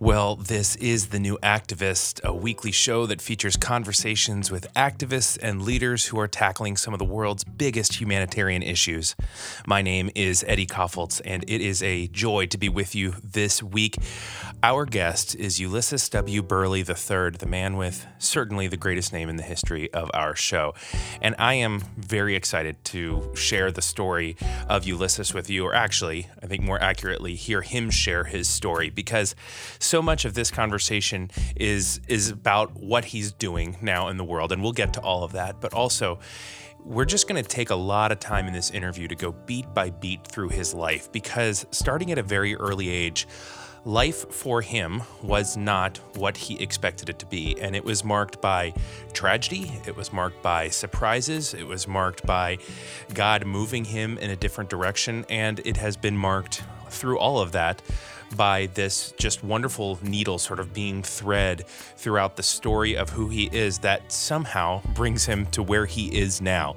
Well, this is The New Activist, a weekly show that features conversations with activists and leaders who are tackling some of the world's biggest humanitarian issues. My name is Eddie Kaufholz, and it is a joy to be with you this week. Our guest is Ulysses W. Burley III, the man with certainly the greatest name in the history of our show. And I am very excited to share the story of Ulysses with you, or actually, I think more accurately, hear him share his story because so much of this conversation is is about what he's doing now in the world, and we'll get to all of that. But also, we're just going to take a lot of time in this interview to go beat by beat through his life because starting at a very early age, life for him was not what he expected it to be. And it was marked by tragedy, it was marked by surprises, it was marked by God moving him in a different direction, and it has been marked through all of that by this just wonderful needle sort of being thread throughout the story of who he is that somehow brings him to where he is now.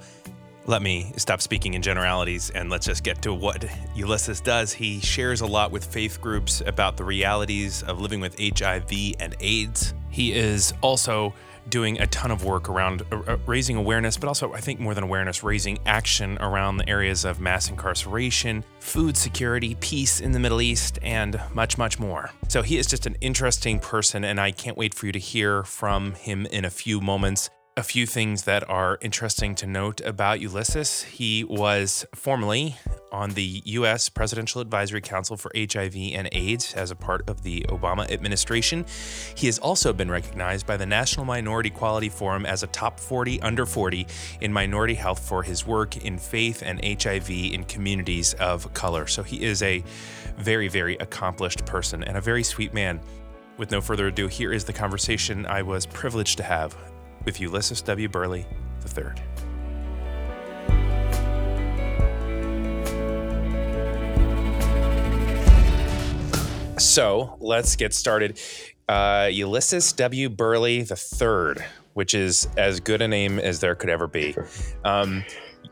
Let me stop speaking in generalities and let's just get to what Ulysses does. He shares a lot with faith groups about the realities of living with HIV and AIDS. He is also doing a ton of work around uh, uh, raising awareness, but also, I think more than awareness, raising action around the areas of mass incarceration, food security, peace in the Middle East, and much, much more. So he is just an interesting person, and I can't wait for you to hear from him in a few moments a few things that are interesting to note about Ulysses. He was formerly on the U.S. Presidential Advisory Council for HIV and AIDS as a part of the Obama administration. He has also been recognized by the National Minority Quality Forum as a top 40 under 40 in minority health for his work in faith and HIV in communities of color. So he is a very, very accomplished person and a very sweet man. With no further ado, here is the conversation I was privileged to have with Ulysses W. Burley III. So let's get started. Uh, Ulysses W. Burley III, which is as good a name as there could ever be. Um,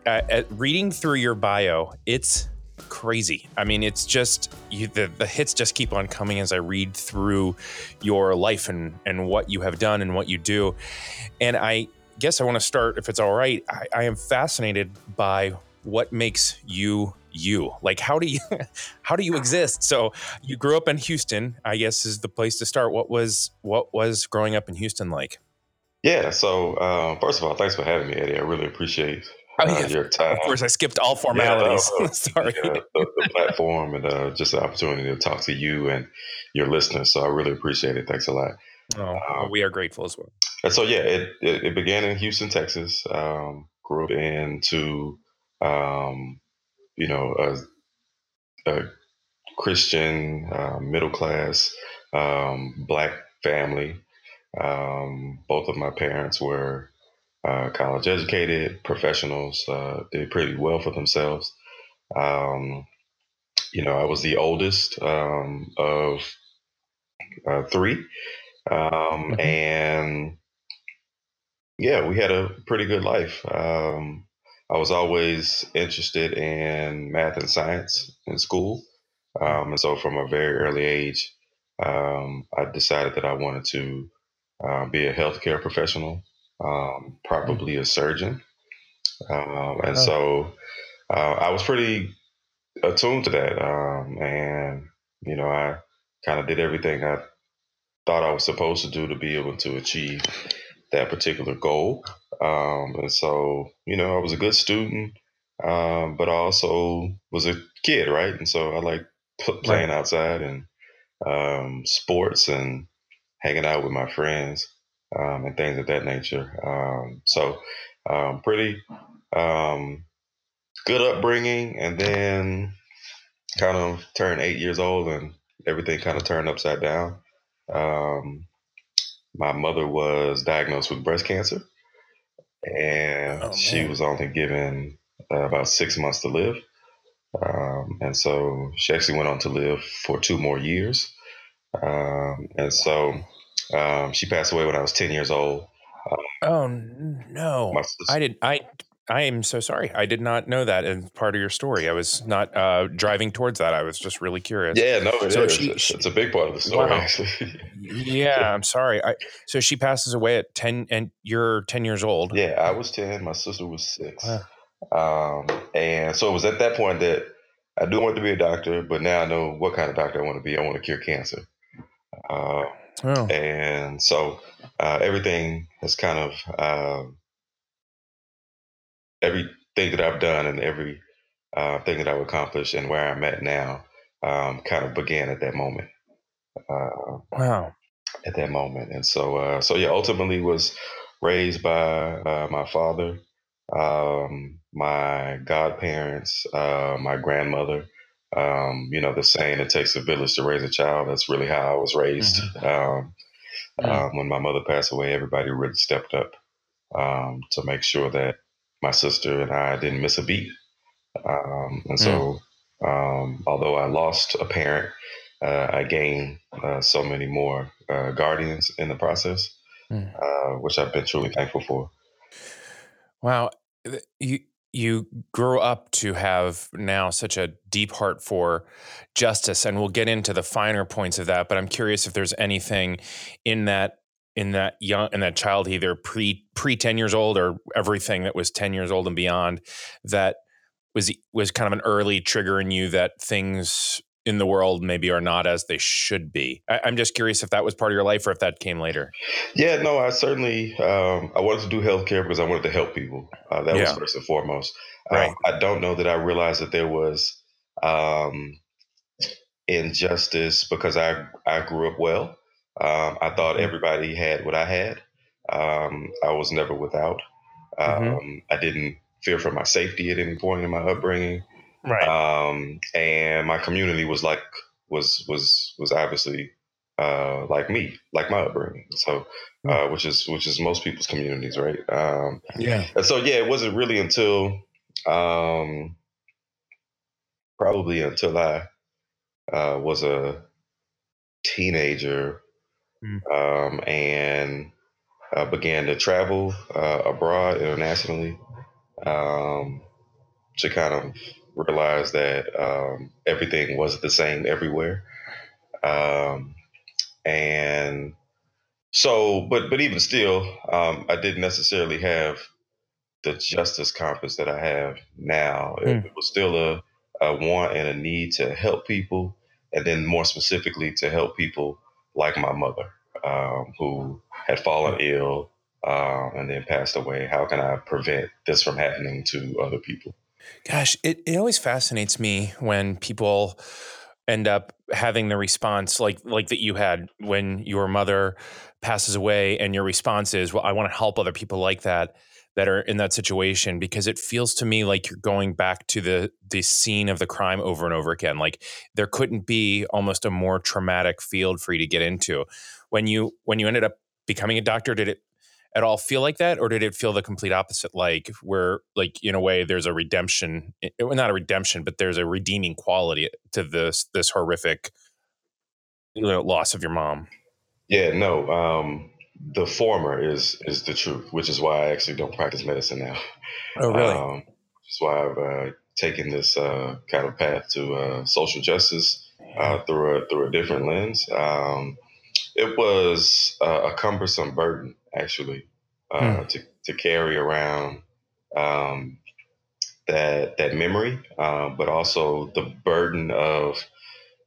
uh, reading through your bio, it's crazy. I mean, it's just you, the the hits just keep on coming as I read through your life and and what you have done and what you do. And I guess I want to start, if it's all right. I, I am fascinated by what makes you you. Like, how do you how do you exist? So you grew up in Houston. I guess is the place to start. What was what was growing up in Houston like? Yeah. So um, first of all, thanks for having me, Eddie. I really appreciate Oh, yeah. your time. Of course, I skipped all formalities. Yeah, uh, Sorry. Yeah, the, the, platform and uh, just the opportunity to talk to you and your listeners. So I really appreciate it. Thanks a lot. Oh, um, we are grateful as well. And so, yeah, it, it, it began in Houston, Texas. Um, grew up into, um, you know, a, a Christian, uh, middle class, um, black family. Um, both of my parents were uh, college educated professionals, uh, did pretty well for themselves. Um, you know, I was the oldest um, of uh, three. Um, mm-hmm. And yeah, we had a pretty good life. Um, I was always interested in math and science in school. Um, and so from a very early age, um, I decided that I wanted to uh, be a healthcare professional um, probably a surgeon. Um, and oh. so uh, I was pretty attuned to that. Um, and, you know, I kind of did everything I thought I was supposed to do to be able to achieve that particular goal. Um, and so, you know, I was a good student, um, but I also was a kid, right? And so I like playing outside and um, sports and hanging out with my friends um, and things of that nature. Um, so, um, pretty um, good upbringing, and then kind of turned eight years old, and everything kind of turned upside down. Um, my mother was diagnosed with breast cancer, and oh, she was only given uh, about six months to live. Um, and so she actually went on to live for two more years. Um, and so um, she passed away when I was 10 years old. Um, oh no. I did. I, I am so sorry. I did not know that as part of your story. I was not uh, driving towards that. I was just really curious. Yeah, no, it so is. She, she, it's a big part of the story, wow. actually. yeah, I'm sorry. I, so she passes away at 10, and you're 10 years old. Yeah, I was 10. My sister was six. Wow. Um, and so it was at that point that I do want to be a doctor, but now I know what kind of doctor I want to be. I want to cure cancer. Uh, oh. And so uh, everything has kind of um, everything that I've done and every uh, thing that I've accomplished and where I'm at now um, kind of began at that moment. Uh, wow. At that moment, and so uh, so yeah, ultimately was raised by uh, my father, um, my godparents, uh, my grandmother. Um, you know, the saying "it takes a village to raise a child." That's really how I was raised. Mm-hmm. Um, mm-hmm. Um, when my mother passed away, everybody really stepped up um, to make sure that my sister and I didn't miss a beat. Um, and so, mm. although I lost a parent, uh, I gained uh, so many more uh, guardians in the process, mm. which I've been truly thankful for. Wow, you you grew up to have now such a deep heart for justice and we'll get into the finer points of that but i'm curious if there's anything in that in that young in that child either pre pre 10 years old or everything that was 10 years old and beyond that was was kind of an early trigger in you that things in the world maybe are not as they should be. I, am just curious if that was part of your life or if that came later. Yeah, no, I certainly um, I wanted to do healthcare because I wanted to help people. Uh, that yeah. was first and foremost. Um. I don't know that I realized that there was um, injustice because I I grew up well. Um, I thought mm-hmm. everybody had what I had. Um, I was never without. Mm-hmm. Um, I didn't fear for my safety at any point in my upbringing. Right. Um, and my community was like was was was obviously uh, like me, like my upbringing. So, hmm. uh, which is which is most people's communities, right? Um, yeah. And so, yeah, it wasn't really until um, probably until I uh, was a teenager mm. um, and uh, began to travel uh, abroad internationally um, to kind of realize that um, everything wasn't the same everywhere. Um, and so, but but even still, um, I didn't necessarily have the justice compass that I have now. Mm. It, hmm. it, was still a, a want and a need to help people, and then more specifically to help people like my mother, um, who had fallen ill um, and then passed away. How can I prevent this from happening to other people? Gosh, it, it always fascinates me when people end up having the response like like that you had when your mother passes away and your response is well i want to help other people like that that are in that situation because it feels to me like you're going back to the the scene of the crime over and over again. Like there couldn't be almost a more traumatic field for you to get into. When you when you ended up becoming a doctor did it at all feel like that or did it feel the complete opposite? Like where like in a way there's a redemption eh, well, not a redemption but there's a redeeming quality to this this horrific you know, loss of your mom. Yeah no um the former is is the truth which is why i actually don't practice medicine now. Oh really? Um, which is why i've uh, taken this uh, kind of path to uh, social justice uh, through a through a different lens. Um, it was a cumbersome burden actually uh, mm. to to carry around um, that that memory, uh, but also the burden of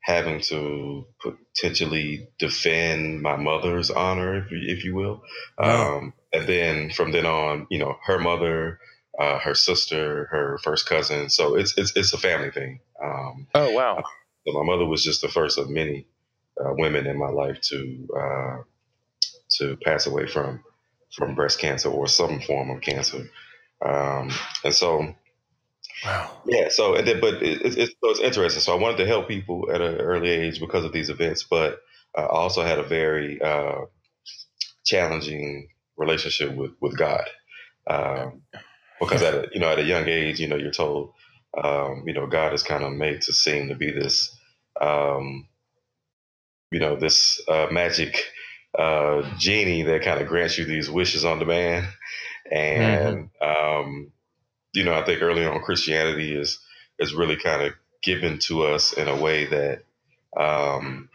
having to potentially defend my mother's honor, if you, if you will. Wow. Um, and then from then on, you know, her mother, uh, her sister, her first cousin. So it's it's it's a family thing. Um, oh wow! So my mother was just the first of many uh, women in my life to uh, to pass away from from breast cancer or some form of cancer. Um, and so, wow. yeah. So, and then, but it, it, it's, so it's interesting. So I wanted to help people at an early age because of these events, but I also had a very uh, challenging relationship with with God. Um, because at a, you know at a young age, you know you're told, um, you know God is kind of made to seem to be this, um, you know, this uh, magic uh, genie that kind of grants you these wishes on demand. And mm-hmm. um, you know, I think early on Christianity is is really kind of given to us in a way that um,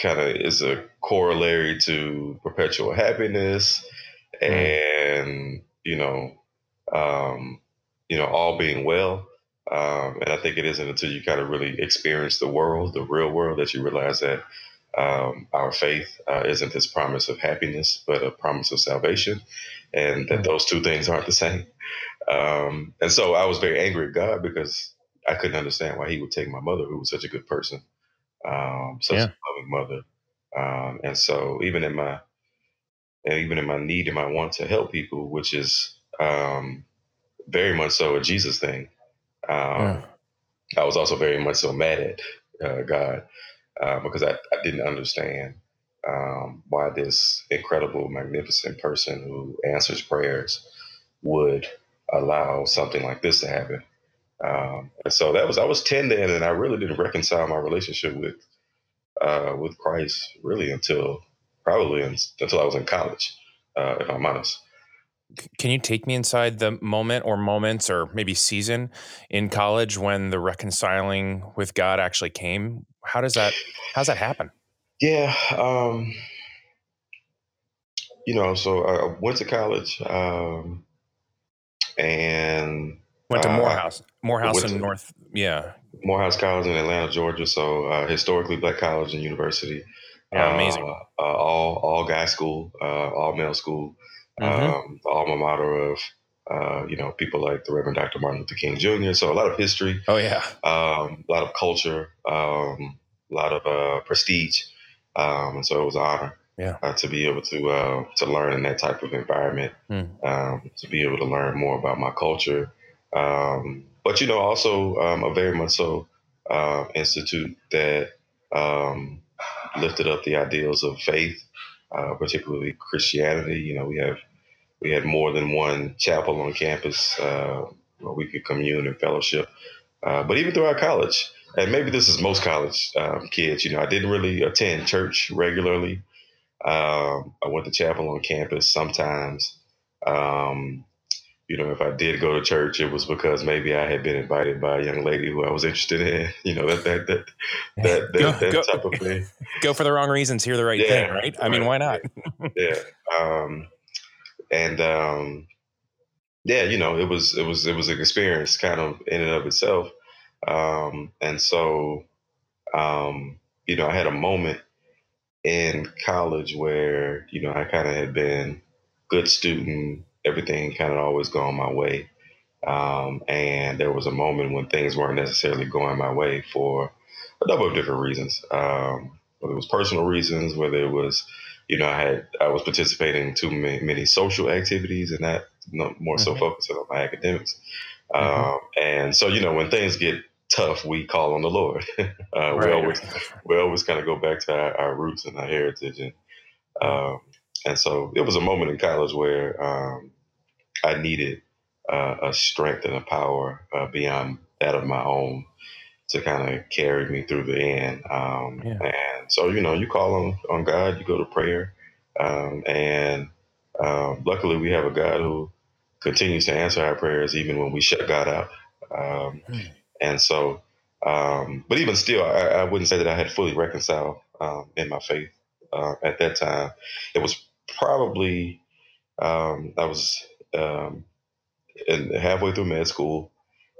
kind of is a corollary to perpetual happiness mm. and you know um, you know all being well um, and I think it isn't until you kind of really experience the world, the real world, that you realize that um, our faith uh, isn't this promise of happiness, but a promise of salvation, and that mm. those two things aren't the same. Um, and so I was very angry at God because I couldn't understand why He would take my mother, who was such a good person, um, such yeah. a loving mother, um, and so even in my even in my need and my want to help people, which is um, very much so a Jesus thing. Um, yeah. I was also very much so mad at uh, God uh, because I, I, didn't understand um, why this incredible, magnificent person who answers prayers would allow something like this to happen. Um, and so that was I was ten then, and I really didn't reconcile my relationship with uh, with Christ really until probably until I was in college, uh, if I'm honest. Can you take me inside the moment or moments or maybe season in college when the reconciling with God actually came? How does that how does that happen? Yeah, um, you know, so I went to college um, and went to uh, Morehouse, Morehouse in North, yeah, Morehouse College in Atlanta, Georgia. So uh, historically black college and university. Yeah, amazing. Uh, uh all all guy school, uh, all male school. Mm-hmm. Um, the alma mater of uh, you know people like the Reverend Dr. Martin Luther King Jr. So a lot of history. Oh yeah. Um, a lot of culture. Um, a lot of uh, prestige. Um, and so it was an honor. Yeah. to be able to to learn in that type of environment, mm. to be able to learn more about my culture, um, but you know, also um, a very much so uh, institute that um, lifted up the ideals of faith, uh, particularly Christianity. You know, we have we had more than one chapel on campus uh, where we could commune and fellowship. Uh, but even throughout college, and maybe this is most college um, kids, you know, I didn't really attend church regularly. Um, I went to chapel on campus sometimes. Um, you know, if I did go to church, it was because maybe I had been invited by a young lady who I was interested in. You know, that that that that, that, go, that go, type of thing. Go for the wrong reasons, hear the right yeah, thing, right? I right, mean, why not? yeah. Um, and um, yeah, you know, it was it was it was an experience kind of in and of itself. Um, and so, um, you know, I had a moment in college where you know I kind of had been good student everything kind of always going my way. Um, and there was a moment when things weren't necessarily going my way for a number of different reasons. Um, whether it was personal reasons, whether it was, you know, I had I was participating in too many, many social activities and that more mm-hmm. so focusing on my academics. Mm-hmm. Um, and so, you know, when things get tough, we call on the Lord. uh, right. We always we always kind of go back to our, our, roots and our heritage, and um, and so it was a moment in college where um, I needed uh, a strength and a power uh, beyond that of my own to kind of carry me through the end. Um, yeah. And so, you know, you call on, on God, you go to prayer. Um, and um, luckily, we have a God who continues to answer our prayers even when we shut God out. Mm. And so, um, but even still, I, I, wouldn't say that I had fully reconciled um, in my faith uh, at that time. It was probably, I was um, and halfway through med school,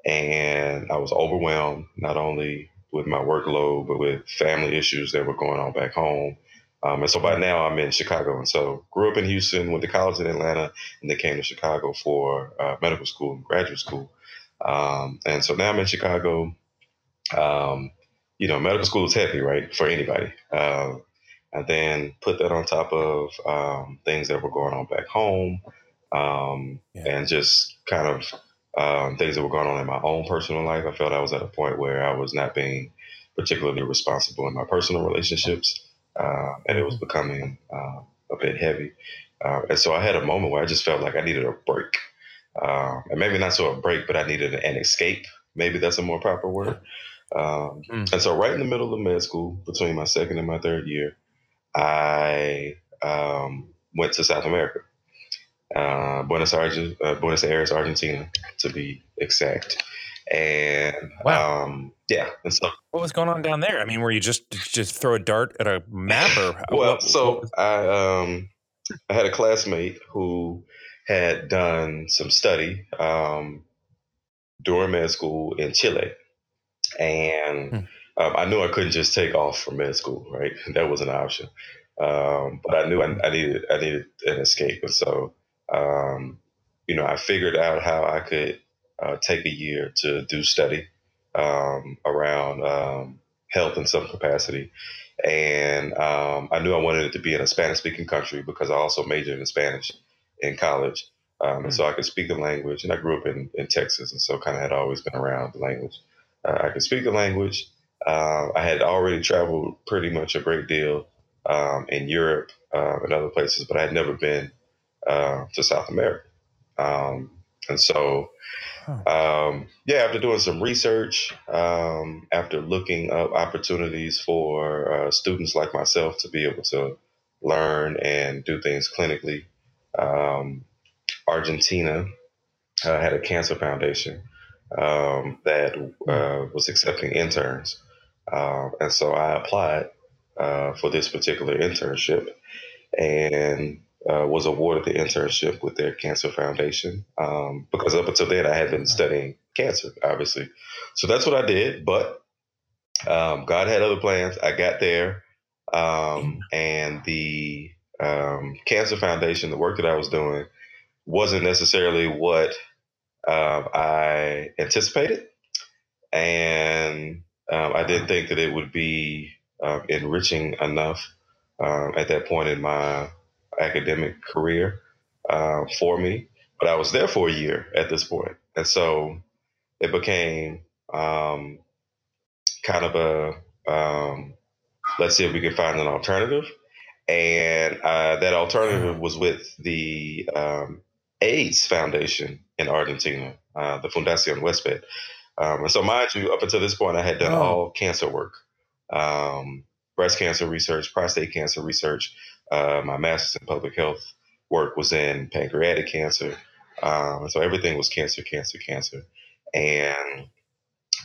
and I was overwhelmed not only with my workload but with family issues that were going on back home. Um, and so by now I'm in Chicago, and so grew up in Houston, went to college in Atlanta, and then came to Chicago for uh, medical school, and graduate school. Um, and so now I'm in Chicago. Um, you know, medical school is heavy, right, for anybody. Uh, and then put that on top of um, things that were going on back home um, yeah. and just kind of um, things that were going on in my own personal life. I felt I was at a point where I was not being particularly responsible in my personal relationships, uh, and it was mm-hmm. becoming uh, a bit heavy. Uh, and so I had a moment where I just felt like I needed a break, um, and maybe not so a break, but I needed an escape. Maybe that's a more proper word. Um, mm. And so, right in the middle of med school, between my second and my third year, I um, went to South America. uh, Buenos Aires, uh, Buenos Aires, Argentina, to be exact. And wow. um, yeah, and so what was going on down there? I mean, were you just just throw a dart at a map, or well? What, so what I um, I had a classmate who had done some study um, during med school in Chile, and hmm. Um, I knew I couldn't just take off from med school, right? That was an option, um, but I knew I, I, needed I needed an escape, and so um, you know I figured out how I could uh, take a year to do study um, around um, health in some capacity. And um, I knew I wanted it to be in a Spanish speaking country because I also majored in Spanish in college. Um, and so I could speak the language, and I grew up in, in Texas, and so kind of had always been around the language. Uh, I could speak the language. Uh, I had already traveled pretty much a great deal um, in Europe uh, and other places, but I had never been uh, to South America. Um, and so um, yeah, after doing some research, um, after looking up opportunities for uh, students like myself to be able to learn and do things clinically, um, Argentina uh, had a cancer foundation um, that uh, was accepting interns. Uh, and so I applied uh, for this particular internship. And uh, was awarded the internship with their cancer foundation um, because up until then I had been studying cancer, obviously. So that's what I did. But um, God had other plans. I got there, um, and the um, cancer foundation, the work that I was doing, wasn't necessarily what um, I anticipated, and um, I didn't think that it would be uh, enriching enough at that point in my academic career uh, for me. But I was there for a year at this point, and so it became um, kind of a um, let's see if we can find an alternative. And uh, that alternative was with the um, AIDS Foundation in Argentina, uh, the Fundación Huésped. Um, and so, mind you, up until this point, I had done oh. all cancer work um, breast cancer research, prostate cancer research, uh, my master's in public health work was in pancreatic cancer. Um, so everything was cancer, cancer, cancer. And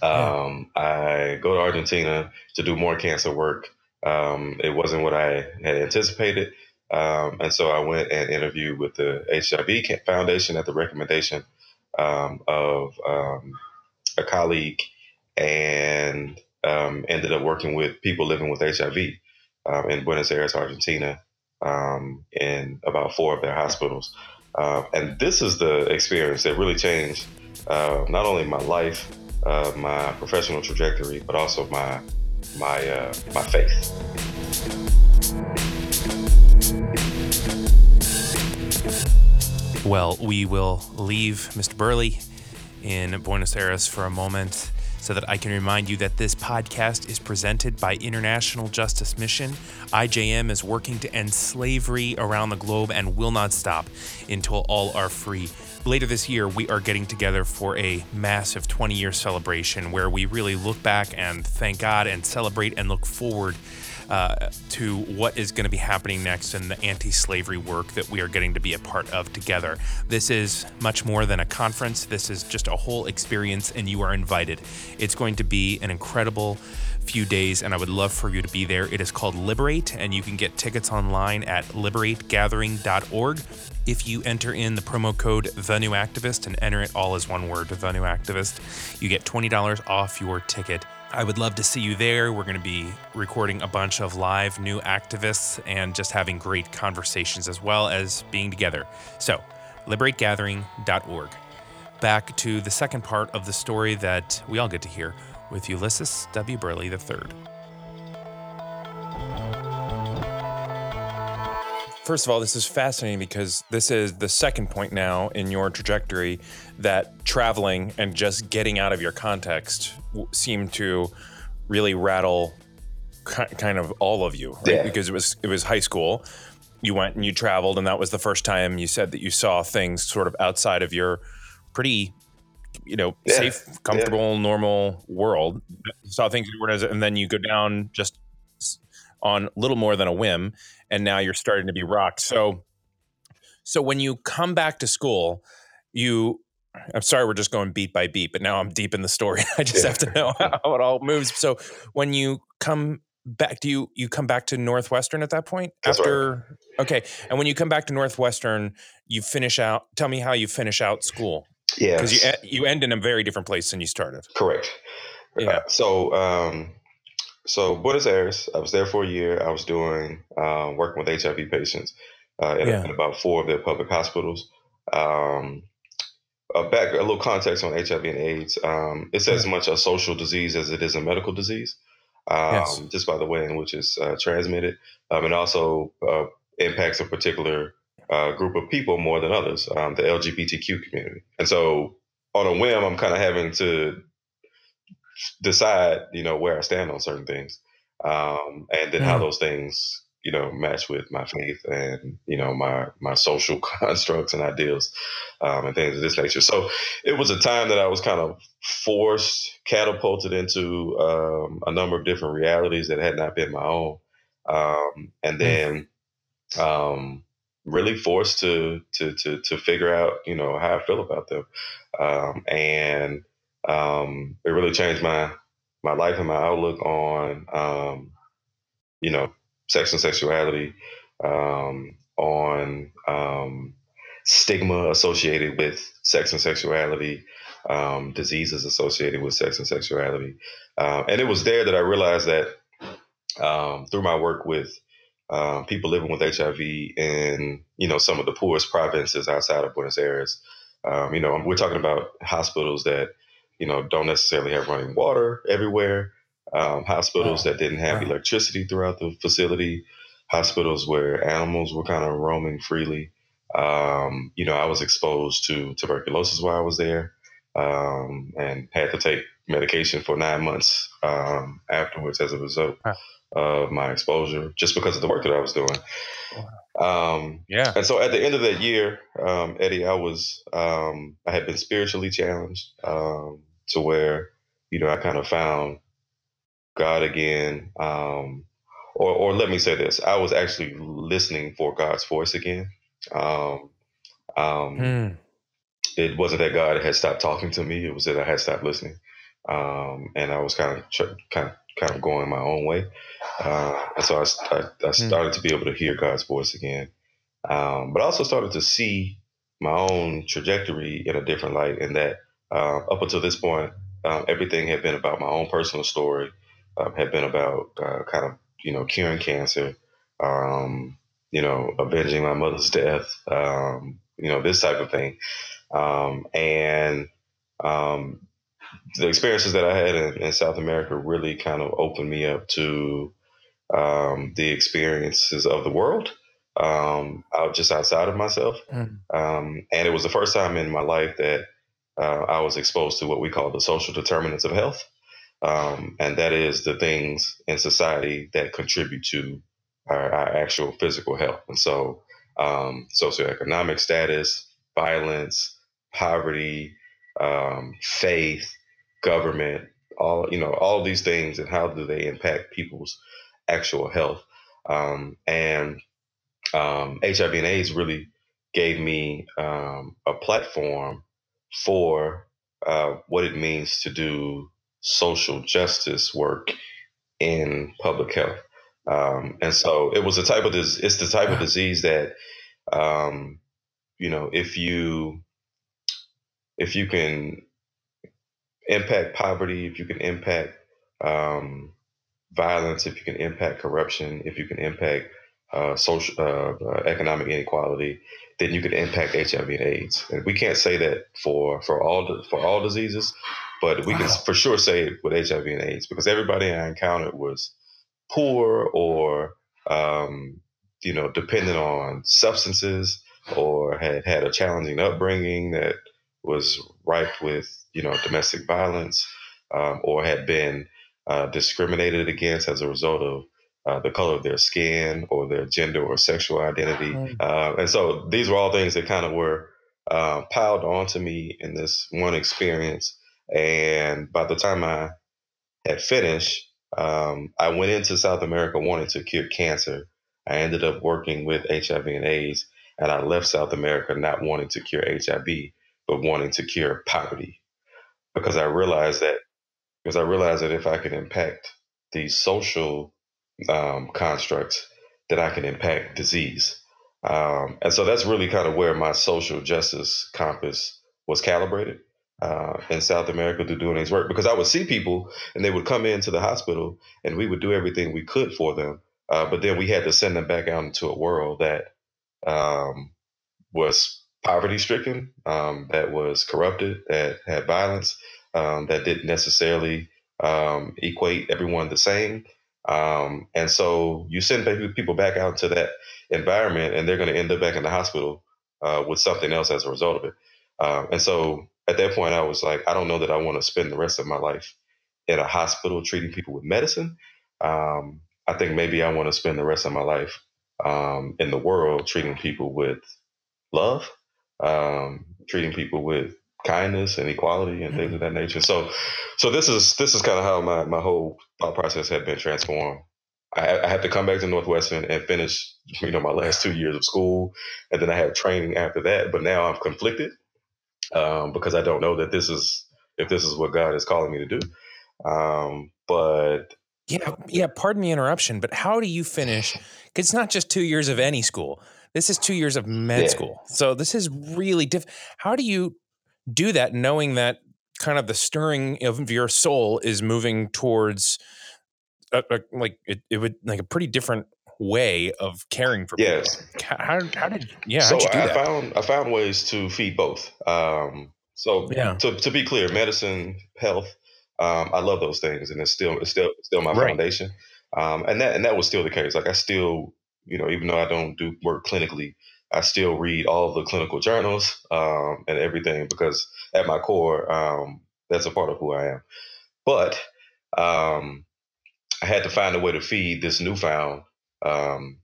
um, I go to Argentina to do more cancer work. Um, it wasn't what I had anticipated. Um, and so I went and interviewed with the HIV Foundation at the recommendation um, of um, a colleague and ended up working with people living with HIV in Buenos Aires, Argentina um, in about four of their hospitals. Uh, and this is the experience that really changed uh, not only my life, uh, my professional trajectory, but also my my uh, my faith. Well, we will leave Mr. Burley in Buenos Aires for a moment so that I can remind you that this podcast is presented by International Justice Mission. IJM is working to end slavery around the globe and will not stop until all are free. Later this year, we are getting together for a massive 20 year celebration where we really look back and thank God and celebrate and look forward uh, to what is going to be happening next in the anti slavery work that we are getting to be a part of together. This is much more than a conference, this is just a whole experience, and you are invited. It's going to be an incredible few days, and I would love for you to be there. It is called Liberate, and you can get tickets online at liberategathering.org. If you enter in the promo code The New Activist and enter it all as one word, The New Activist, you get $20 off your ticket. I would love to see you there. We're going to be recording a bunch of live new activists and just having great conversations as well as being together. So, liberategathering.org. Back to the second part of the story that we all get to hear with Ulysses W. Burley III. First of all, this is fascinating because this is the second point now in your trajectory that traveling and just getting out of your context seemed to really rattle kind of all of you, right? Yeah. Because it was it was high school. You went and you traveled, and that was the first time you said that you saw things sort of outside of your pretty, you know, yeah. safe, comfortable, yeah. normal world. You saw things, and then you go down just on little more than a whim, and now you're starting to be rocked. So, So when you come back to school, you I'm sorry we're just going beat by beat, but now I'm deep in the story. I just yeah. have to know how it all moves. So when you come back do you you come back to Northwestern at that point That's after right. okay. And when you come back to Northwestern, you finish out tell me how you finish out school. Yeah. Cuz you you end in a very different place than you started. Correct. Yeah. Uh, so um so Buenos Aires, I was there for a year. I was doing um, working with HIV patients uh, in, yeah. in, about four of their public hospitals. Um, uh, back a little context on HIV and AIDS. Um, it's as much a social disease as it is a medical disease, um, yes. just by the way in which it's uh, transmitted, um, and also uh, impacts a particular uh, group of people more than others, um, the LGBTQ community. And so, on a whim, I'm kind of having to decide, you know, where I stand on certain things, um, and then mm. how those things you know, match with my faith and, you know, my, my social constructs and ideals um, and things of this nature. So it was a time that I was kind of forced, catapulted into um, a number of different realities that had not been my own. Um, and mm. then um, really forced to, to, to, to figure out, you know, how I feel about them. Um, and um, it really changed my, my life and my outlook on, you know, sex and sexuality, um, on um, stigma associated with sex and sexuality, um, diseases associated with sex and sexuality. Uh, and it was there that I realized that um, through my work with um, people living with HIV in you know some of the poorest provinces outside of Buenos Aires. Um, you know, we're talking about hospitals that you know don't necessarily have running water everywhere um, hospitals that didn't have electricity throughout the facility, hospitals where animals were kind of roaming freely. Um, you know, I was exposed to tuberculosis while I was there um, and had to take medication for nine months um, afterwards as a result of my exposure just because of the work that I was doing. Um, yeah. And so at the end of that year, um, Eddie, I was, um, I had been spiritually challenged um, to where, you know, I kind of found God again. Um, or, or let me say this: I was actually listening for God's voice again. Um, um, hmm. It wasn't that God had stopped talking to me; it was that I had stopped listening, um, and I was kind of kind of kind of going my own way. Uh, and so I, I, I hmm. started to be able to hear God's voice again, um, but I also started to see my own trajectory in a different light. In that, uh, up until this point, um, everything had been about my own personal story um, had been about uh, kind of you know curing cancer, um, you know avenging my mother's death, um, you know this type of thing, um, and um, the experiences that I had in, in, South America really kind of opened me up to um, the experiences of the world. out just outside of myself, mm. and it was the first time in my life that uh, I was exposed to what we call the social determinants of health um, and that is the things in society that contribute to our, our actual physical health. And so, um, socioeconomic status, violence, poverty, um, faith, government, all you know, all these things, and how do they impact people's actual health? Um, and HIV um, and AIDS really gave me um, a platform for uh, what it means to do social justice work in public health. Um, and so it was a type of this, it's the type of disease that, um, you know, if you, if you can impact poverty, if you can impact um, violence, if you can impact corruption, if you can impact uh, social, uh, uh, economic inequality, then you can impact HIV and AIDS. And we can't say that for for all for all diseases, but we wow. can for sure say it with HIV and AIDS because everybody I encountered was poor or um, you know dependent on substances or had had a challenging upbringing that was ripe with you know domestic violence um, or had been uh, discriminated against as a result of uh, the color of their skin or their gender or sexual identity. Mm. Uh, and so these were all things that kind of were uh, piled onto me in this one experience. And by the time I had finished, um, I went into South America wanting to cure cancer. I ended up working with HIV and AIDS. and I left South America not wanting to cure HIV, but wanting to cure poverty, because I realized that because I realized that if I could impact these social um, constructs, that I can impact disease. Um, and so that's really kind of where my social justice compass was calibrated uh, in South America through doing his work because I would see people and they would come into the hospital and we would do everything we could for them. Uh, but then we had to send them back out into a world that um, was poverty stricken, um, that was corrupted, that had violence, um, that didn't necessarily um, equate everyone the same. Um, and so you send people back out to that environment and they're going to end up back in the hospital uh, with something else as a result of it. Um, and so at that point, I was like, I don't know that I want to spend the rest of my life in a hospital treating people with medicine. Um, I think maybe I want to spend the rest of my life um, in the world treating people with love, um, treating people with kindness and equality and things of that nature. So, so this is this is kind of how my my whole thought process had been transformed. I, I had to come back to Northwestern and finish, you know, my last two years of school, and then I had training after that. But now I'm conflicted um, because I don't know that this is if this is what God is calling me to do. Um, but yeah, yeah. Pardon the interruption, but how do you finish? Because it's not just two years of any school. This is two years of med yeah. school. So this is really diff. How do you do that, knowing that kind of the stirring of your soul is moving towards, a, a, like it, it would like a pretty different way of caring for yes. people. How, how did yeah? So I that? found I found ways to feed both. Um, so yeah. to to be clear, medicine, health, um, I love those things, and it's still it's still still my right. foundation. Um, and that and that was still the case. Like I still, you know, even though I don't do work clinically, I still read all the clinical journals um, and everything because at my core, um, that's a part of who I am. But um, I had to find a way to feed this newfound um,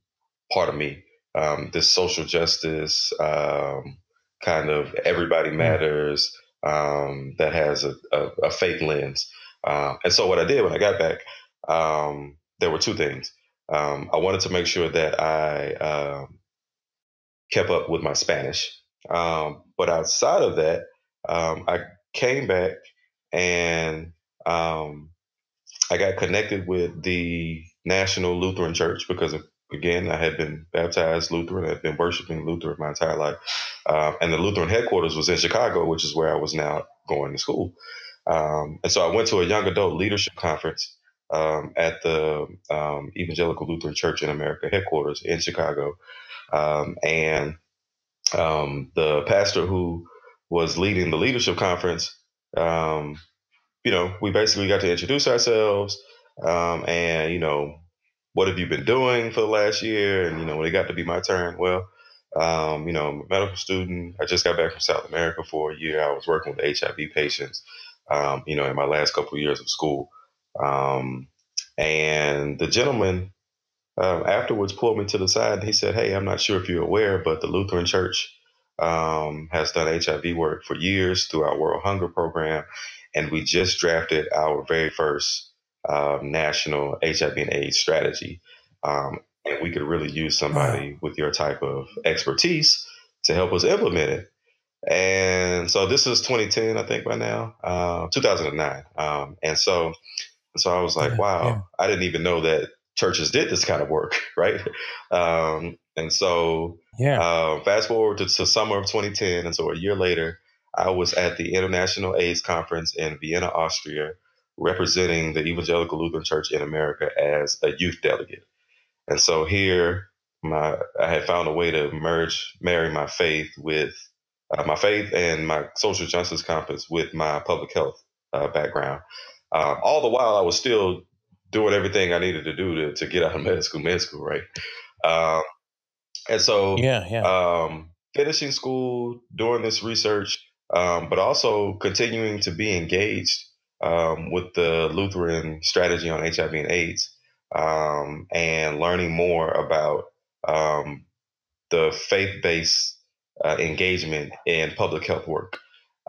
part of me, um, this social justice um, kind of everybody hmm. matters um, that has a, a, a faith lens. Uh, and so what I did when I got back, um, there were two things. Um, I wanted to make sure that I kept up with my Spanish. but outside of that, I came back and I got connected with the National Lutheran Church because again, I had been baptized Lutheran. I had been worshiping Lutheran my entire life. Uh, and the Lutheran headquarters was in Chicago, which is where I was now going to school. Um, and so I went to a young adult leadership conference um, at the um, Evangelical Lutheran Church in America headquarters in Chicago. Um, and um, the pastor who was leading the leadership conference, um, you know, we basically got to introduce ourselves. Um, and, you know, what have you been doing for the last year? And, you know, when it got to be my turn, well, um, you know, I'm a medical student. I just got back from South America for a year. I was working with HIV patients, um, you know, in my last couple of years of school. And the gentleman um, afterwards pulled me to the side and he said, Hey, I'm not sure if you're aware, but the Lutheran Church um, has done HIV work for years through our World Hunger Program. And we just drafted our very first um, national HIV and AIDS strategy. Um, and we could really use somebody wow. with your type of expertise to help us implement it. And so this is 2010, I think, by now, uh, 2009. Um, and so, so I was like, yeah, wow, yeah. I didn't even know that churches did this kind of work, right? Um, and so, yeah. Uh, fast forward to, to summer of 2010, and so a year later, I was at the International AIDS Conference in Vienna, Austria, representing the Evangelical Lutheran Church in America as a youth delegate. And so here, my I had found a way to merge, marry my faith with uh, my faith and my social justice compass with my public health uh, background. Uh, all the while, I was still doing everything I needed to do to, to get out of med school, med school, right? Um, and so, yeah, yeah. Um, finishing school, doing this research, um, but also continuing to be engaged um, with the Lutheran strategy on HIV and AIDS um, and learning more about um, the faith based uh, engagement in public health work.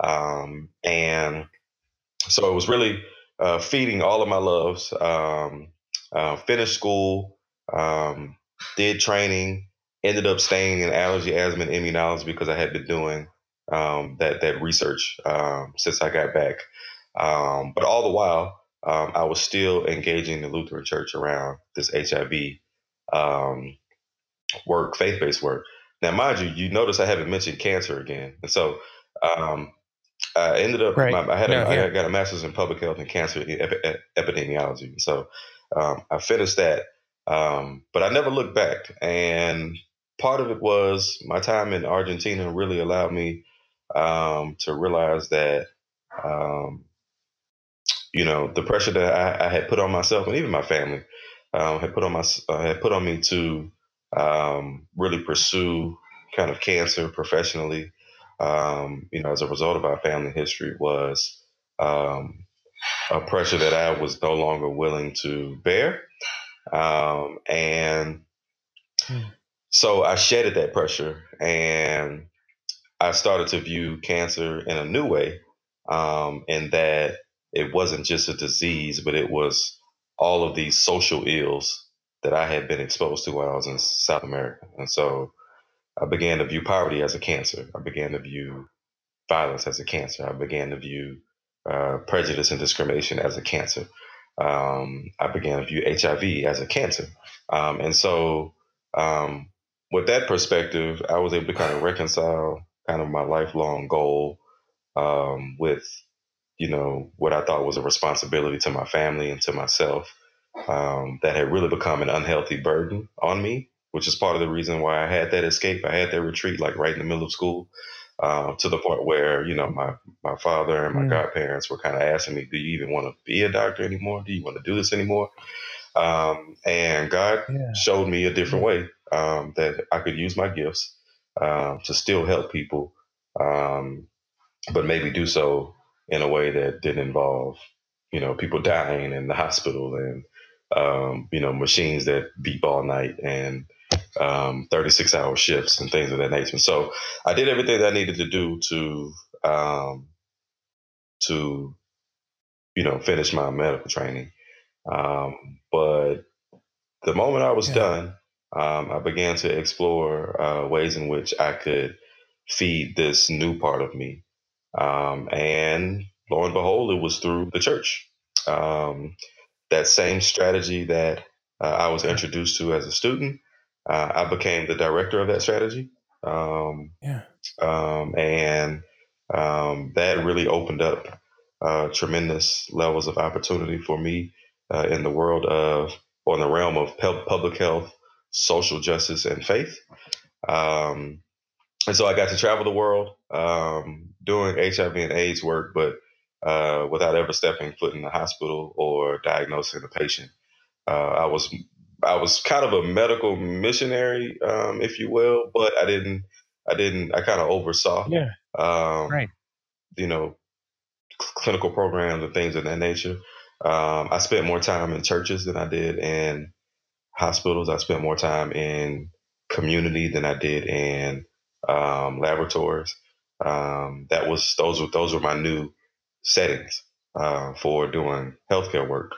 Um, and so it was really uh, feeding all of my loves. Um, uh, finished school, um, did training, ended up staying in allergy, asthma, and immunology because I had been doing um, that that research um, since I got back. Um, but all the while, um, I was still engaging the Lutheran Church around this HIV work, faith based work. Now, mind you, you notice I haven't mentioned cancer again, and so um, I ended up. Right. My, I had no, a, yeah. I got a master's in public health and cancer epidemiology. So um, I finished that, um, but I never looked back. And part of it was my time in Argentina really allowed me um, to realize that um, you know the pressure that I, I, had put on myself and even my family um, had put on my uh, had put on me to um, really pursue kind of cancer professionally. Um, you know, as a result of our family history, was um, a pressure that I was no longer willing to bear, um, and mm. so I shedded that pressure, and I started to view cancer in a new way, um, in that it wasn't just a disease, but it was all of these social ills that I had been exposed to while I was in South America. And so I began to view poverty as a cancer. I began to view violence as a cancer. I began to view uh, prejudice and discrimination as a cancer. Um, I began to view HIV as a cancer. Um, and so, um, with that perspective, I was able to kind of reconcile kind of my lifelong goal um, with, you know, what I thought was a responsibility to my family and to myself um, that had really become an unhealthy burden on me, which is part of the reason why I had that escape. I had that retreat like right in the middle of school. Uh, to the point where you know my my father and my mm. godparents were kind of asking me, "Do you even want to be a doctor anymore? Do you want to do this anymore?" Um, and God yeah. showed me a different way um, that I could use my gifts um, to still help people, um, but maybe do so in a way that didn't involve you know people dying in the hospital and um, you know, machines that beep all night and um, 36 hour shifts and things of that nature. So I did everything that I needed to do to, um, to, you know, finish my medical training. Um, but the moment I was yeah. done, um, I began to explore uh, ways in which I could feed this new part of me. Um, and lo and behold, it was through the church. Um, that same strategy that uh, I was introduced to as a student. Uh, I became the director of that strategy. Um, yeah. Um, and um, that really opened up uh, tremendous levels of opportunity for me uh, in the world of, or in the realm of public health, social justice, and faith. Um, and so I got to travel the world um, doing HIV and AIDS work, but uh, without ever stepping foot in the hospital or diagnosing a patient. Uh, I was I was kind of a medical missionary, um, if you will, but I didn't I didn't I kind of oversaw, yeah, um, right, you know, clinical programs and things of that nature. Um, I spent more time in churches than I did in hospitals. I spent more time in community than I did in um, laboratories. Um, that was those were those were my new settings uh, for doing healthcare work.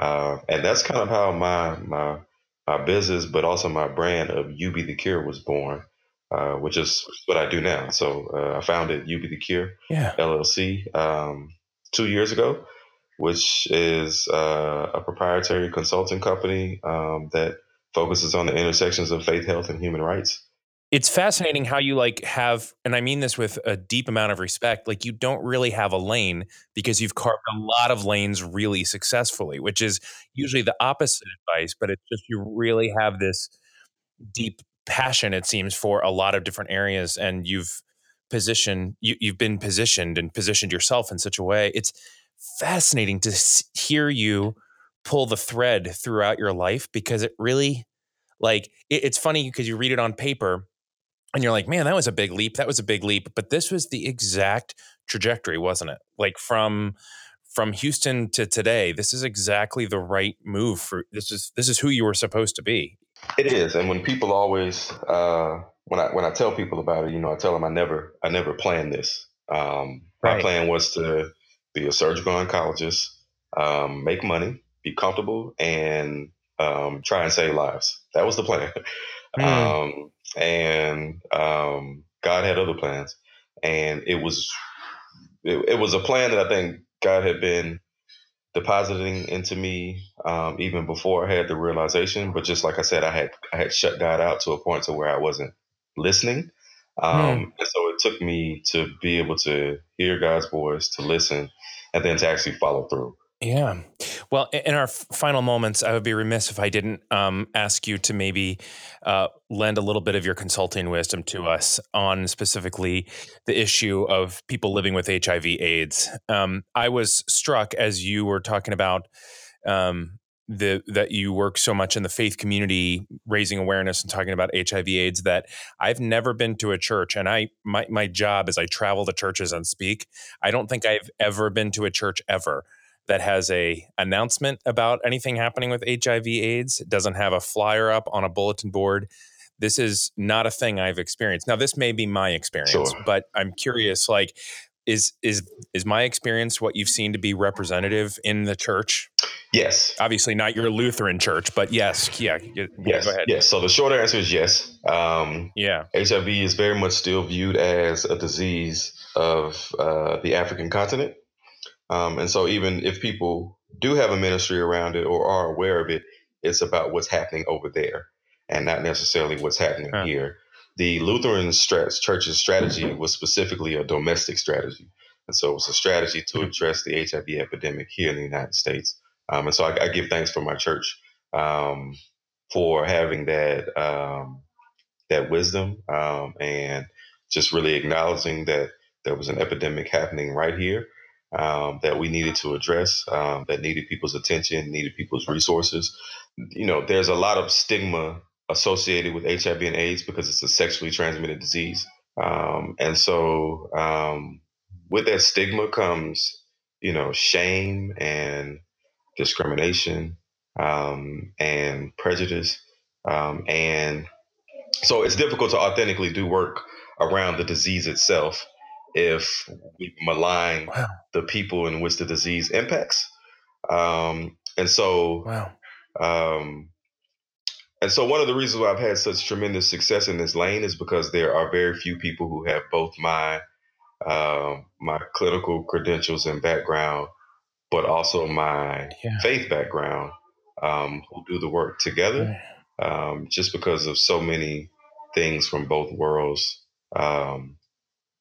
Uh, and that's kind of how my, my, my business, but also my brand of You Be the Cure was born, uh, which is what I do now. So uh, I founded You Be the Cure yeah. LLC um, two years ago, which is uh, a proprietary consulting company um, that focuses on the intersections of faith, health, and human rights it's fascinating how you like have and i mean this with a deep amount of respect like you don't really have a lane because you've carved a lot of lanes really successfully which is usually the opposite advice but it's just you really have this deep passion it seems for a lot of different areas and you've positioned you, you've been positioned and positioned yourself in such a way. It's fascinating to hear you pull the thread throughout your life because it really like it, it's funny because you read it on paper and you're like, man, that was a big leap. That was a big leap. But this was the exact trajectory, wasn't it? Like from from Houston to today, this is exactly the right move for this is this is who you were supposed to be. It is, and when people always uh, when I when I tell people about it, you know, I tell them I never I never planned this. Um, right. My plan was to be a surgical oncologist, um, make money, be comfortable, and um, try and save lives. That was the plan. Mm. And um, God had other plans, and it was it, it, was a plan that I think God had been depositing into me um, even before I had the realization. But just like I said, I had I had shut God out to a point to where I wasn't listening. Um, hmm. And so it took me to be able to hear God's voice, to listen, and then to actually follow through. Yeah. Well, in our final moments, I would be remiss if I didn't um, ask you to maybe uh, lend a little bit of your consulting wisdom to us on specifically the issue of people living with HIV/AIDS. Um, I was struck as you were talking about um, the that you work so much in the faith community, raising awareness and talking about HIV/AIDS. That I've never been to a church, and I my my job is I travel to churches and speak. I don't think I've ever been to a church ever that has a announcement about anything happening with HIV AIDS. It doesn't have a flyer up on a bulletin board. This is not a thing I've experienced. Now this may be my experience, sure. but I'm curious like is is is my experience what you've seen to be representative in the church? Yes. Obviously not your Lutheran church, but yes, yeah. Yes. Go ahead. Yes. So the short answer is yes. Um, yeah. HIV is very much still viewed as a disease of uh, the African continent. Um, and so, even if people do have a ministry around it or are aware of it, it's about what's happening over there and not necessarily what's happening huh. here. The Lutheran strat- church's strategy was specifically a domestic strategy. And so, it was a strategy to mm-hmm. address the HIV epidemic here in the United States. Um, and so, I, I, give thanks for my church um, for having that um, that wisdom um, and just really acknowledging that there was an epidemic happening right here um, that we needed to address, um, that needed people's attention, needed people's resources. You know, there's a lot of stigma associated with HIV and AIDS because it's a sexually transmitted disease. Um, and so um, with that stigma comes, you know, shame and discrimination um, and prejudice. Um, and so it's difficult to authentically do work around the disease itself if we malign wow. the people in which the disease impacts. Um, and so, wow. um, and so one of the reasons why I've had such tremendous success in this lane is because there are very few people who have both my uh, my clinical credentials and background, but also my yeah. faith background, um, who do the work together. Um, just because of so many things from both worlds um,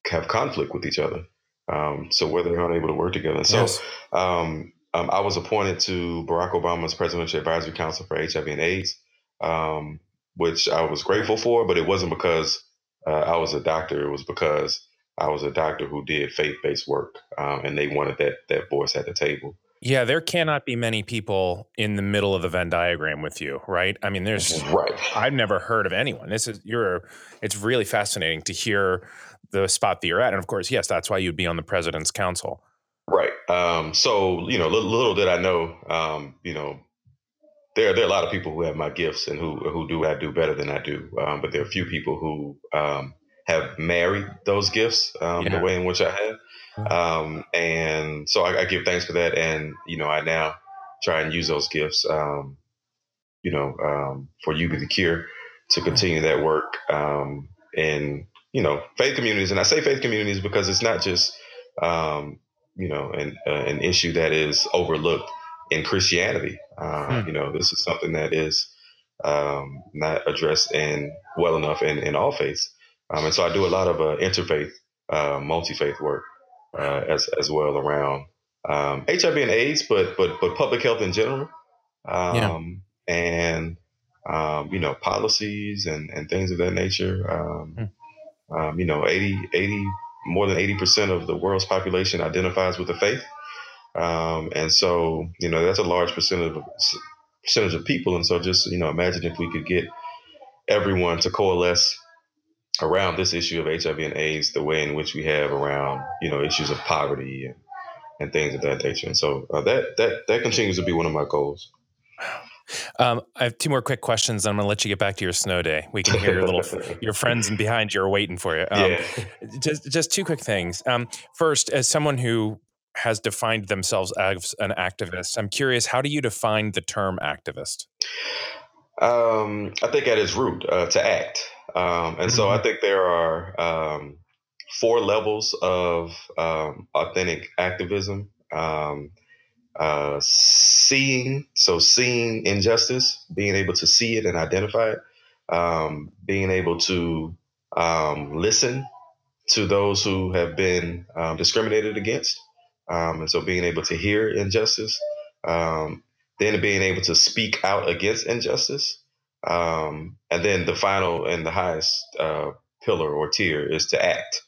have conflict with each other. Um, so where they're unable to work together. So yes. um, um, I was appointed to Barack Obama's Presidential Advisory Council for HIV and AIDS, um, which I was grateful for, but it wasn't because uh, I was a doctor. It was because I was a doctor who did faith-based work, um, and they wanted that that voice at the table. Yeah, there cannot be many people in the middle of the Venn diagram with you, right? I mean, there's right. I've never heard of anyone. This is you're. It's really fascinating to hear the spot that you're at. And of course, yes, that's why you'd be on the president's council. Right. Um, so, you know, little, little did I know, um, you know, there, there are a lot of people who have my gifts and who, who do I do better than I do. Um, but there are a few people who um, have married those gifts um, yeah. the way in which I have. Um, and so I, I, give thanks for that. And, you know, I now try and use those gifts, you know, for you be the cure to continue that work. and you know, faith communities, and I say faith communities because it's not just, um, you know, an, uh, an issue that is overlooked in Christianity. Uh, hmm. You know, this is something that is um, not addressed in well enough in, in all faiths. Um, and so I do a lot of uh, interfaith, uh, multi-faith work uh, as as well around um, HIV and AIDS, but but but public health in general, yeah. Um, and um, you know policies and and things of that nature. Um, hmm. Um, you know, 80, 80, more than 80% of the world's population identifies with the faith. Um, and so, you know, that's a large percentage of, percentage of people. And so just, you know, imagine if we could get everyone to coalesce around this issue of HIV and AIDS the way in which we have around, you know, issues of poverty and, and things of that nature. And so uh, that, that, that continues to be one of my goals. Um, I have two more quick questions. I'm going to let you get back to your snow day. We can hear your little your friends and behind you are waiting for you. Um, yeah. Just just two quick things. Um, first, as someone who has defined themselves as an activist, I'm curious. How do you define the term activist? Um, I think at its root, uh, to act. Um, and so I mm-hmm. think there are um, four levels of um, authentic activism. Um, uh, seeing, so seeing injustice, being able to see it and identify it, um, being able to um, listen to those who have been um, discriminated against, um, and so being able to hear injustice, um, then being able to speak out against injustice, um, and then the final and the highest uh, pillar or tier is to act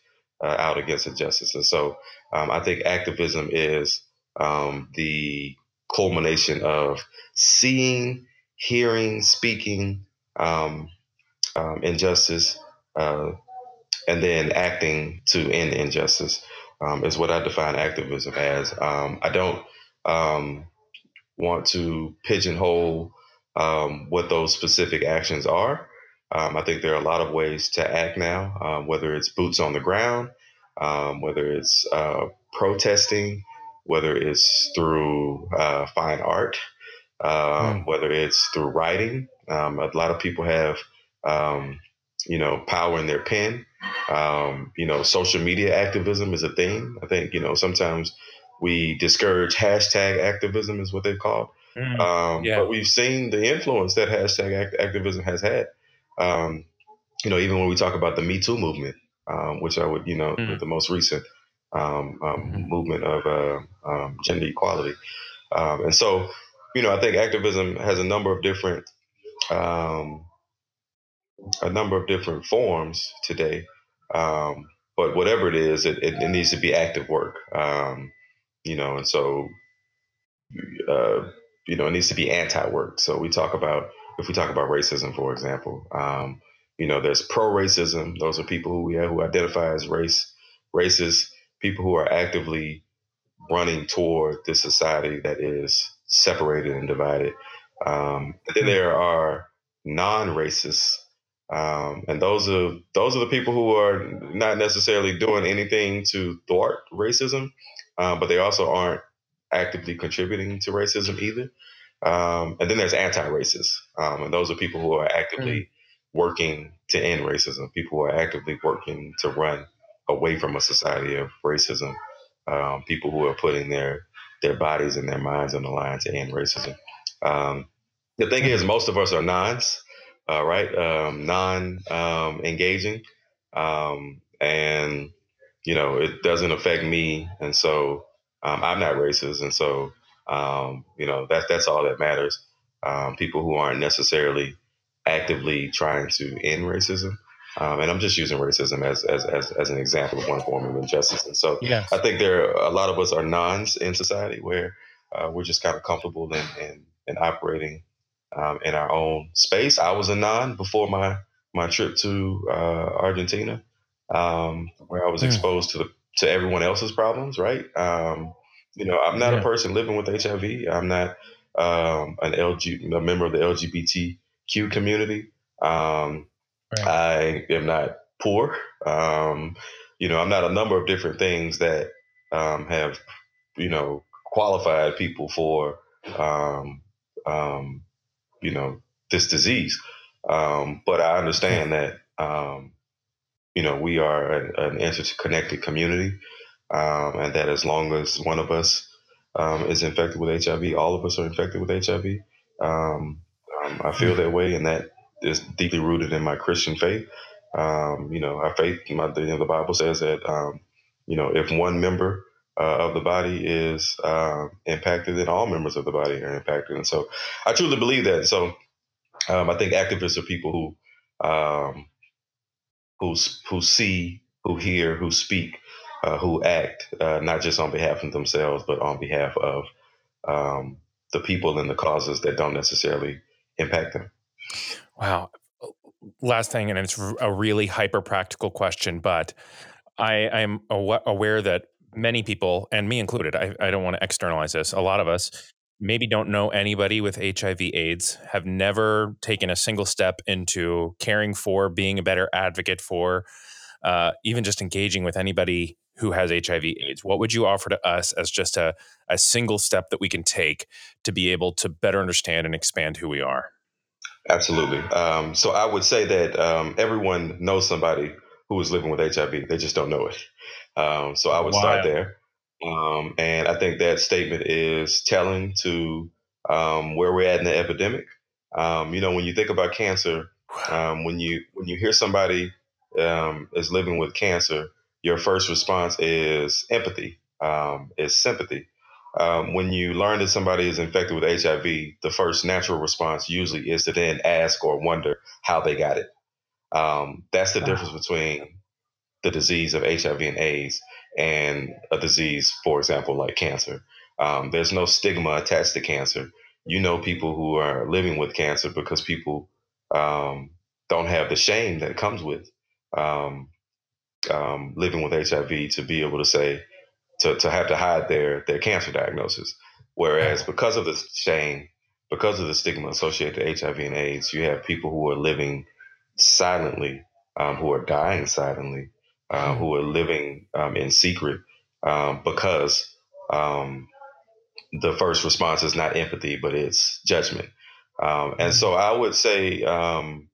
uh, out against injustice. And so I think activism is um, the culmination of seeing, hearing, speaking um, um, injustice, uh, and then acting to end injustice um, is what I define activism as. Um, I don't um, want to pigeonhole what those specific actions are. I think there are a lot of ways to act now, whether it's boots on the ground, whether it's uh, protesting, whether it's through uh, fine art, um, mm. whether it's through writing. Um, a lot of people have, um, you know, power in their pen. Um, you know, social media activism is a thing. I think, you know, sometimes we discourage hashtag activism, is what they call Mm. Yeah. But we've seen the influence that hashtag act- activism has had. Um, you know, even when we talk about the Me Too movement, which I would, you know, mm. the most recent um, um, mm-hmm. movement of uh, um, gender equality. Um, and so, you know, I think activism has a number of different um, a number of different forms today. Um, but whatever it is, it, it, it, needs to be active work. you know, and so uh, you know, it needs to be anti-work. So we talk about if we talk about racism, for example, um, you know, there's pro-racism. Those are people who yeah, who identify as race racist people who are actively running toward this society that is separated and divided. Um, and then hmm. there are non-racists, um, and those are those are the people who are not necessarily doing anything to thwart racism, um, but they also aren't actively contributing to racism either. Um, and then there's anti-racists, um, and those are people who are actively mm. working to end racism. People who are actively working to run away from a society of racism. Um, people who are putting their their bodies and their minds on the line to end racism. Um, the thing is, most of us are nons, uh, right? Um, non um, engaging, um, and you know it doesn't affect me, and so um, I'm not racist, and so you know that's that's all that matters. people who aren't necessarily actively trying to end racism um, and I'm just using racism as, as, as, as, an example of one form of injustice. And so yes. I think there are, a lot of us are nons in society where uh, we're just kind of comfortable in, in, in operating um, in our own space. I was a non before my, my trip to uh, Argentina, um, where I was mm. exposed to the, to everyone else's problems, right? Um, you know, I'm not yeah. a person living with HIV. I'm not um, an LG, a member of the LGBTQ community. Um, Right. I am not poor. Um, you know, I'm not a number of different things that um, have, you know, qualified people for, um, um you know, this disease. Um, but I understand that, um, you know, we are an, an interconnected community, and that as long as one of us is infected with HIV, all of us are infected with HIV. I feel that way, and that is deeply rooted in my Christian faith. Um, you know, our faith, my, the, you know, the Bible says that, um, you know, if one member uh, of the body is uh, impacted, then all members of the body are impacted. And so I truly believe that. So um, I think activists are people who, who, who see, who hear, who speak, uh, who act, uh, not just on behalf of themselves, but on behalf of um, the people and the causes that don't necessarily impact them. Wow. Last thing, and it's a really hyper practical question, but I am aware that many people, and me included, I, I don't want to externalize this. A lot of us maybe don't know anybody with HIV/AIDS, have never taken a single step into caring for, being a better advocate for, uh, even just engaging with anybody who has HIV/AIDS. What would you offer to us as just a, a single step that we can take to be able to better understand and expand who we are? Absolutely. Um, so I would say that um, everyone knows somebody who is living with HIV. They just don't know it. Um, so I would start there. Um, and I think that statement is telling to um, where we're at in the epidemic. Um, you know, when you think about cancer, when you when you hear somebody is living with cancer, your first response is empathy, is sympathy. Um, when you learn that somebody is infected with HIV, the first natural response usually is to then ask or wonder how they got it. Um, that's the wow. difference between the disease of HIV and AIDS and a disease, for example, like cancer. Um, there's no stigma attached to cancer. You know people who are living with cancer because people um, don't have the shame that comes with um, um, living with HIV to be able to say, to, to have to hide their their cancer diagnosis. Whereas because of the shame, because of the stigma associated with HIV and AIDS, you have people who are living silently, um, who are dying silently, uh, who are living um, in secret um, because um, the first response is not empathy, but it's judgment. Um, and so I would say um,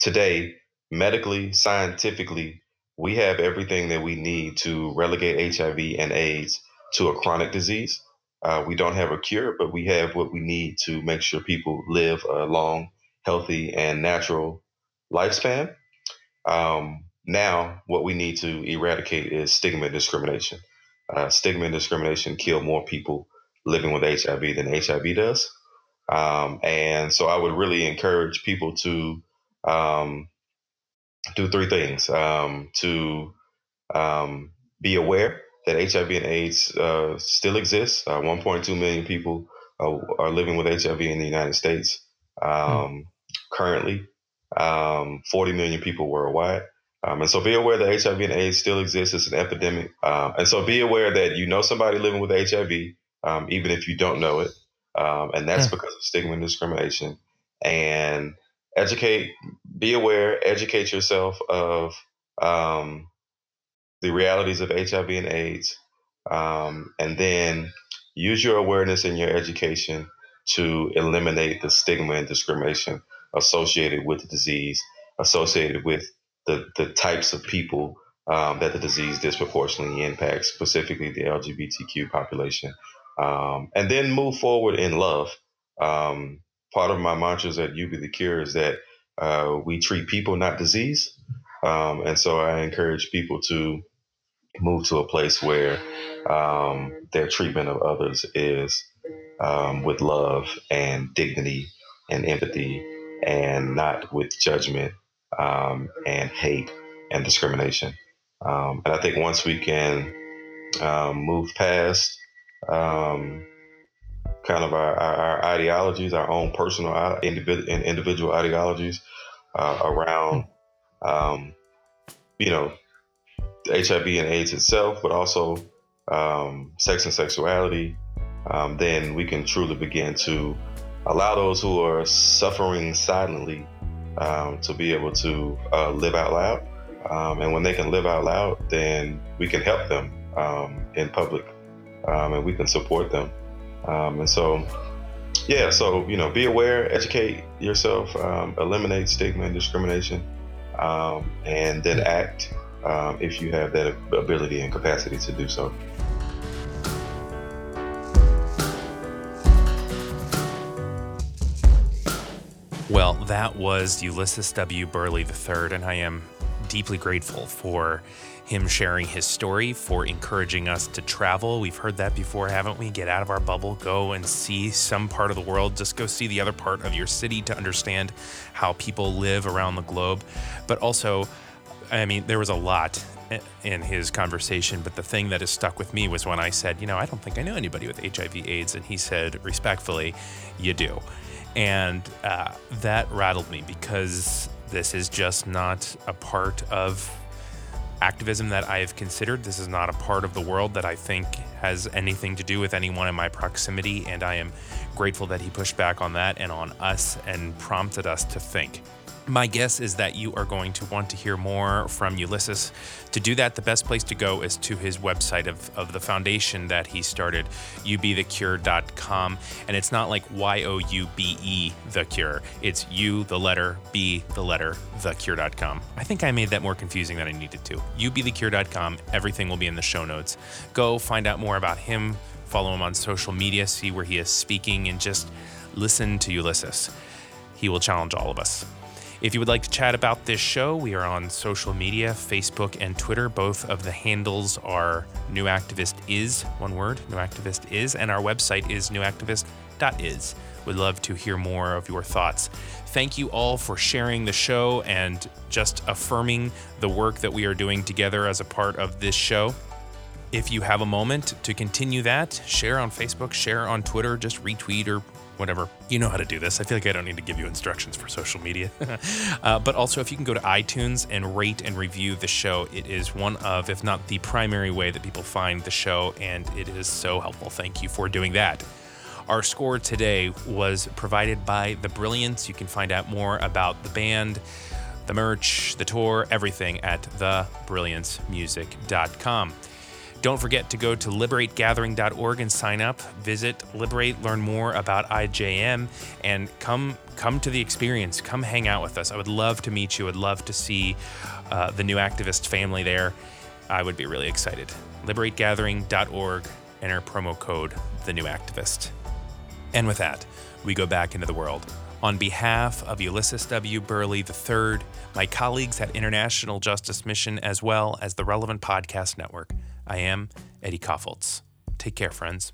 today, medically, scientifically, we have everything that we need to relegate HIV and AIDS to a chronic disease. Uh, we don't have a cure, but we have what we need to make sure people live a long, healthy, and natural lifespan. Um, now, what we need to eradicate is stigma and discrimination. Uh, stigma and discrimination kill more people living with HIV than HIV does. Um, and so I would really encourage people to um, do three things um, to um, be aware that HIV and AIDS uh, still exists. Uh, 1.2 million people uh, are living with HIV in the United States mm. currently, um, 40 million people worldwide. Um, and so be aware that HIV and AIDS still exists. It's an epidemic. Um, and so be aware that you know somebody living with HIV, um, even if you don't know it. and that's because of stigma and discrimination. And educate, be aware, educate yourself of um, the realities of HIV and AIDS, um, and then use your awareness and your education to eliminate the stigma and discrimination associated with the disease, associated with the, the types of people um, that the disease disproportionately impacts, specifically the LGBTQ population. Um, and then move forward in love. Um, part of my mantras at Be the Cure is that uh, we treat people, not disease. Um, and so I encourage people to move to a place where um, their treatment of others is um, with love and dignity and empathy and not with judgment um, and hate and discrimination. Um, and I think once we can um, move past kind of our, our, our ideologies, our own personal individual ideologies uh, around, um, you know, HIV and AIDS itself, but also um, sex and sexuality. Um, then we can truly begin to allow those who are suffering silently um, to be able to uh, live out loud. Um, and when they can live out loud, then we can help them um, in public and we can support them. Um, and so, yeah, so, you know, be aware, educate yourself, um, eliminate stigma and discrimination, um, and then act um, if you have that ability and capacity to do so. That was Ulysses W. Burley III, and I am deeply grateful for him sharing his story, for encouraging us to travel. We've heard that before, haven't we? Get out of our bubble, go and see some part of the world. Just go see the other part of your city to understand how people live around the globe. But also, I mean, there was a lot in his conversation, but the thing that has stuck with me was when I said, you know, I don't think I know anybody with HIV/AIDS, and he said respectfully, you do. And uh, that rattled me because this is just not a part of activism that I have considered. This is not a part of the world that I think has anything to do with anyone in my proximity, and I am grateful that he pushed back on that and on us and prompted us to think. My guess is that you are going to want to hear more from Ulysses. To do that, the best place to go is to his website of, of the foundation that he started, youbethecure.com. And it's not like Y O U B E, the cure. It's U, the letter, B, the letter, thecure.com. I think I made that more confusing than I needed to. Youbethecure.com. Everything will be in the show notes. Go find out more about him, follow him on social media, see where he is speaking, and just listen to Ulysses. He will challenge all of us. If you would like to chat about this show, we are on social media Facebook and Twitter. Both of the handles are New Activist Is, one word, New Activist Is, and our website is newactivist.is. We'd love to hear more of your thoughts. Thank you all for sharing the show and just affirming the work that we are doing together as a part of this show. If you have a moment to continue that, share on Facebook, share on Twitter, just retweet or whatever. You know how to do this. I feel like I don't need to give you instructions for social media. uh, but also, if you can go to iTunes and rate and review the show, it is one of, if not the primary way that people find the show, and it is so helpful. Thank you for doing that. Our score today was provided by The Brilliance. You can find out more about the band, the merch, the tour, everything at thebrilliancemusic.com. Don't forget to go to liberategathering.org and sign up. Visit Liberate, learn more about IJM, and come come to the experience. Come hang out with us. I would love to meet you. I'd love to see uh, the new activist family there. I would be really excited. Liberategathering.org. Enter promo code the new activist. And with that, we go back into the world. On behalf of Ulysses W. Burley III, my colleagues at International Justice Mission, as well as the Relevant Podcast Network, I am Eddie Kaufholz. Take care, friends.